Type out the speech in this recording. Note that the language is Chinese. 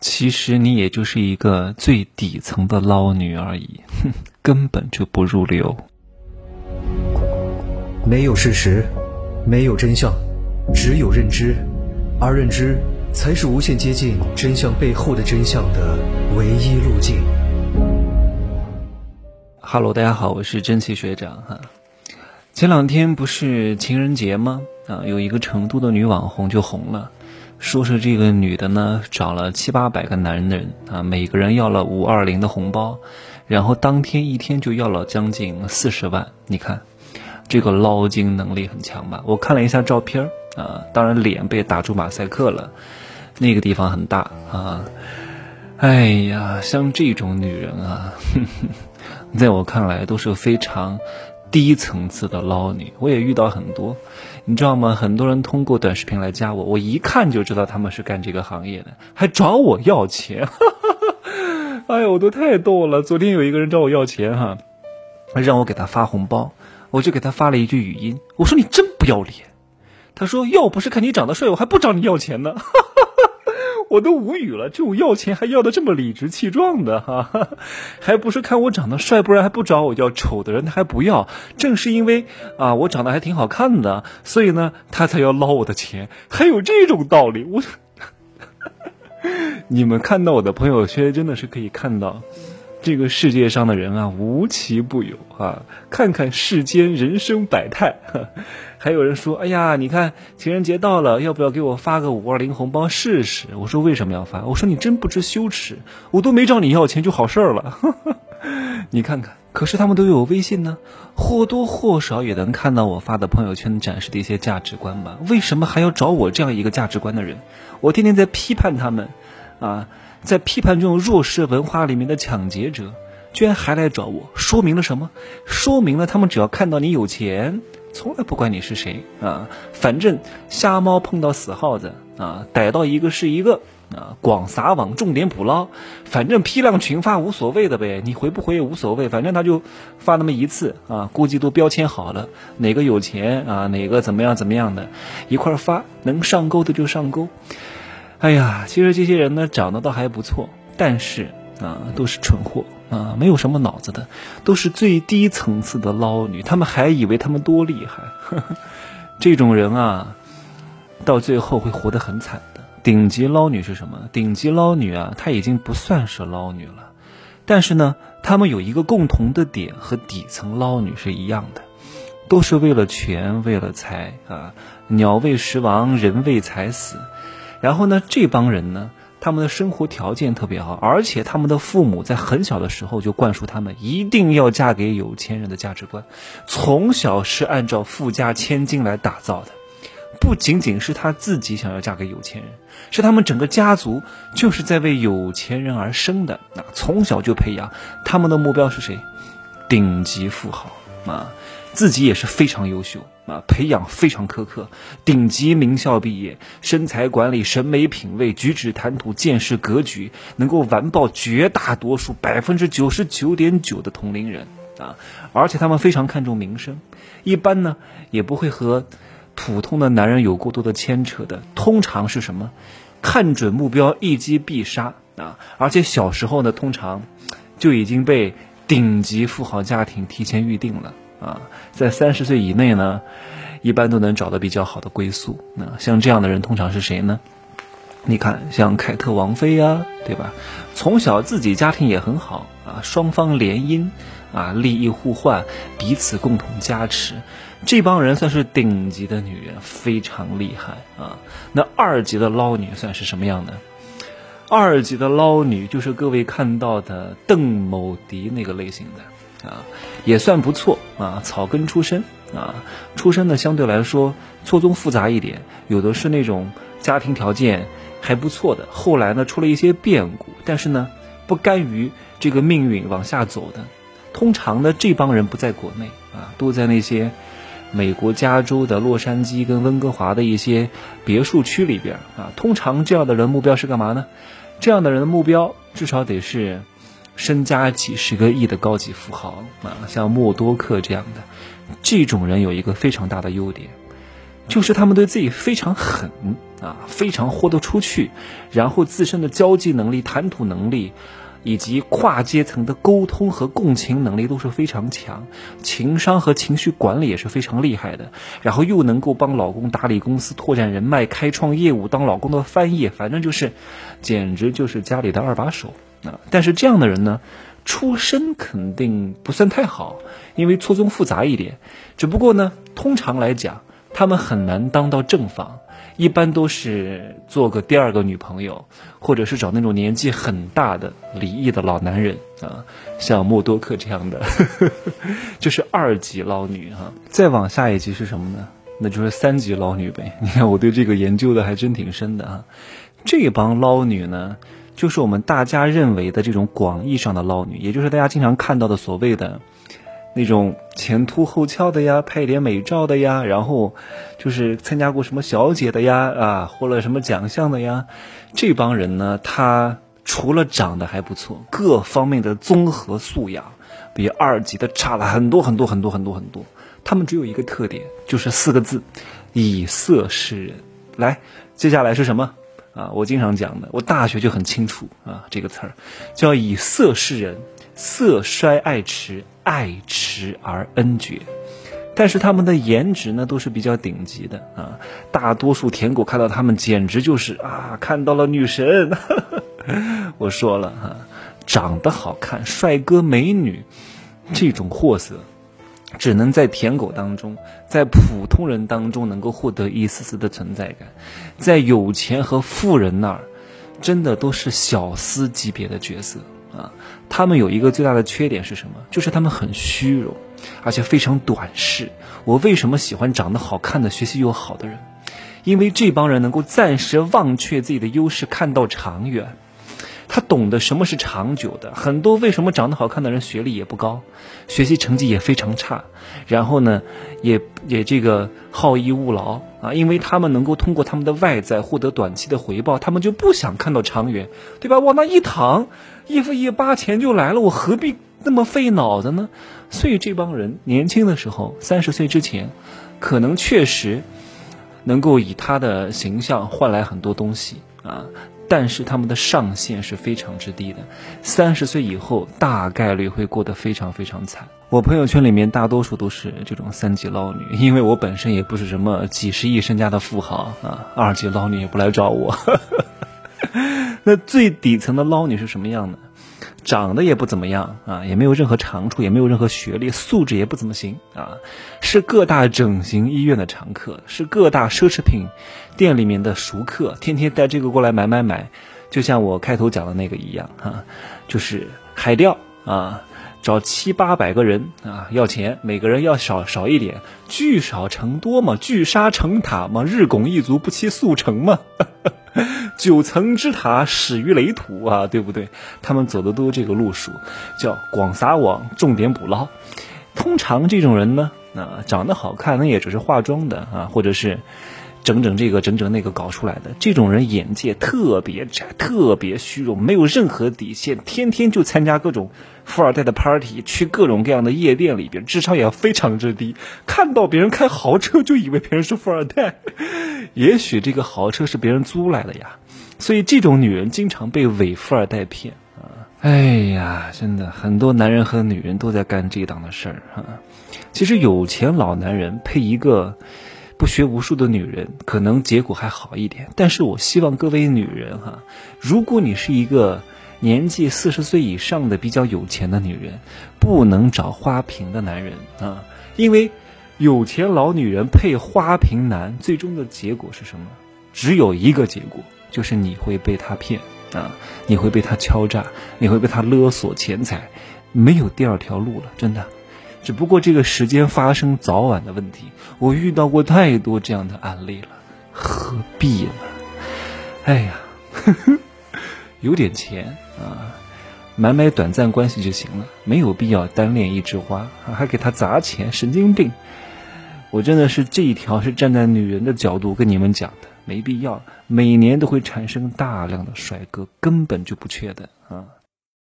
其实你也就是一个最底层的捞女而已，哼，根本就不入流。没有事实，没有真相，只有认知，而认知才是无限接近真相背后的真相的唯一路径。Hello，大家好，我是真奇学长哈。前两天不是情人节吗？啊，有一个成都的女网红就红了。说是这个女的呢，找了七八百个男人啊，每个人要了五二零的红包，然后当天一天就要了将近四十万。你看，这个捞金能力很强吧？我看了一下照片啊，当然脸被打出马赛克了，那个地方很大啊。哎呀，像这种女人啊，在我看来都是非常。低层次的捞女，我也遇到很多，你知道吗？很多人通过短视频来加我，我一看就知道他们是干这个行业的，还找我要钱。哎呦，我都太逗了！昨天有一个人找我要钱哈，让我给他发红包，我就给他发了一句语音，我说你真不要脸。他说要不是看你长得帅，我还不找你要钱呢哈。我都无语了，这种要钱还要的这么理直气壮的哈，还不是看我长得帅，不然还不找我要。丑的人他还不要，正是因为啊我长得还挺好看的，所以呢他才要捞我的钱，还有这种道理。我，你们看到我的朋友圈，真的是可以看到。这个世界上的人啊，无奇不有啊！看看世间人生百态，还有人说：“哎呀，你看情人节到了，要不要给我发个五二零红包试试？”我说：“为什么要发？”我说：“你真不知羞耻，我都没找你要钱就好事儿了。”你看看，可是他们都有微信呢，或多或少也能看到我发的朋友圈展示的一些价值观吧？为什么还要找我这样一个价值观的人？我天天在批判他们，啊！在批判这种弱势文化里面的抢劫者，居然还来找我，说明了什么？说明了他们只要看到你有钱，从来不管你是谁啊，反正瞎猫碰到死耗子啊，逮到一个是一个啊，广撒网，重点捕捞，反正批量群发无所谓的呗，你回不回也无所谓，反正他就发那么一次啊，估计都标签好了，哪个有钱啊，哪个怎么样怎么样的，一块发，能上钩的就上钩。哎呀，其实这些人呢长得倒还不错，但是啊都是蠢货啊，没有什么脑子的，都是最低层次的捞女。他们还以为他们多厉害，呵 呵这种人啊，到最后会活得很惨的。顶级捞女是什么？顶级捞女啊，她已经不算是捞女了，但是呢，他们有一个共同的点，和底层捞女是一样的，都是为了权，为了财啊，鸟为食亡，人为财死。然后呢，这帮人呢，他们的生活条件特别好，而且他们的父母在很小的时候就灌输他们一定要嫁给有钱人的价值观，从小是按照富家千金来打造的。不仅仅是他自己想要嫁给有钱人，是他们整个家族就是在为有钱人而生的。那从小就培养他们的目标是谁？顶级富豪啊！自己也是非常优秀啊，培养非常苛刻，顶级名校毕业，身材管理、审美品味、举止谈吐、见识格局，能够完爆绝大多数百分之九十九点九的同龄人啊！而且他们非常看重名声，一般呢也不会和普通的男人有过多的牵扯的，通常是什么？看准目标，一击必杀啊！而且小时候呢，通常就已经被顶级富豪家庭提前预定了。啊，在三十岁以内呢，一般都能找到比较好的归宿。那像这样的人通常是谁呢？你看，像凯特王妃呀，对吧？从小自己家庭也很好啊，双方联姻啊，利益互换，彼此共同加持。这帮人算是顶级的女人，非常厉害啊。那二级的捞女算是什么样的？二级的捞女就是各位看到的邓某迪那个类型的。啊，也算不错啊，草根出身啊，出身呢相对来说错综复杂一点，有的是那种家庭条件还不错的，后来呢出了一些变故，但是呢不甘于这个命运往下走的，通常呢这帮人不在国内啊，都在那些美国加州的洛杉矶跟温哥华的一些别墅区里边啊，通常这样的人目标是干嘛呢？这样的人的目标至少得是。身家几十个亿的高级富豪啊，像默多克这样的，这种人有一个非常大的优点，就是他们对自己非常狠啊，非常豁得出去，然后自身的交际能力、谈吐能力。以及跨阶层的沟通和共情能力都是非常强，情商和情绪管理也是非常厉害的。然后又能够帮老公打理公司、拓展人脉、开创业务，当老公的翻译，反正就是，简直就是家里的二把手啊！但是这样的人呢，出身肯定不算太好，因为错综复杂一点。只不过呢，通常来讲，他们很难当到正房。一般都是做个第二个女朋友，或者是找那种年纪很大的离异的老男人啊，像默多克这样的，就是二级捞女哈。再往下一级是什么呢？那就是三级捞女呗。你看我对这个研究的还真挺深的啊。这帮捞女呢，就是我们大家认为的这种广义上的捞女，也就是大家经常看到的所谓的。那种前凸后翘的呀，拍点美照的呀，然后就是参加过什么小姐的呀，啊，获了什么奖项的呀，这帮人呢，他除了长得还不错，各方面的综合素养比二级的差了很多很多很多很多很多。他们只有一个特点，就是四个字：以色示人。来，接下来是什么？啊，我经常讲的，我大学就很清楚啊，这个词儿叫以色示人。色衰爱弛，爱驰而恩绝。但是他们的颜值呢，都是比较顶级的啊。大多数舔狗看到他们，简直就是啊，看到了女神。我说了哈，长得好看，帅哥美女，这种货色，只能在舔狗当中，在普通人当中能够获得一丝丝的存在感，在有钱和富人那儿，真的都是小厮级别的角色。啊，他们有一个最大的缺点是什么？就是他们很虚荣，而且非常短视。我为什么喜欢长得好看的、学习又好的人？因为这帮人能够暂时忘却自己的优势，看到长远。他懂得什么是长久的。很多为什么长得好看的人学历也不高，学习成绩也非常差，然后呢，也也这个好逸恶劳啊，因为他们能够通过他们的外在获得短期的回报，他们就不想看到长远，对吧？往那一躺，一付一八钱就来了，我何必那么费脑子呢？所以这帮人年轻的时候，三十岁之前，可能确实能够以他的形象换来很多东西啊。但是他们的上限是非常之低的，三十岁以后大概率会过得非常非常惨。我朋友圈里面大多数都是这种三级捞女，因为我本身也不是什么几十亿身家的富豪啊，二级捞女也不来找我。那最底层的捞女是什么样的？长得也不怎么样啊，也没有任何长处，也没有任何学历，素质也不怎么行啊，是各大整形医院的常客，是各大奢侈品店里面的熟客，天天带这个过来买买买，就像我开头讲的那个一样哈，就是海钓啊，找七八百个人啊要钱，每个人要少少一点，聚少成多嘛，聚沙成塔嘛，日拱一卒不期速成嘛。九层之塔始于垒土啊，对不对？他们走的都这个路数，叫广撒网，重点捕捞。通常这种人呢，啊，长得好看，那也只是化妆的啊，或者是整整这个整整那个搞出来的。这种人眼界特别窄，特别虚荣，没有任何底线，天天就参加各种富二代的 party，去各种各样的夜店里边，智商也非常之低。看到别人开豪车，就以为别人是富二代。也许这个豪车是别人租来的呀，所以这种女人经常被伪富二代骗啊！哎呀，真的很多男人和女人都在干这档的事儿哈。其实有钱老男人配一个不学无术的女人，可能结果还好一点。但是我希望各位女人哈，如果你是一个年纪四十岁以上的比较有钱的女人，不能找花瓶的男人啊，因为。有钱老女人配花瓶男，最终的结果是什么？只有一个结果，就是你会被他骗啊，你会被他敲诈，你会被他勒索钱财，没有第二条路了，真的。只不过这个时间发生早晚的问题，我遇到过太多这样的案例了，何必呢？哎呀，有点钱啊，买买短暂关系就行了，没有必要单恋一枝花，还给他砸钱，神经病。我真的是这一条是站在女人的角度跟你们讲的，没必要，每年都会产生大量的帅哥，根本就不缺的啊。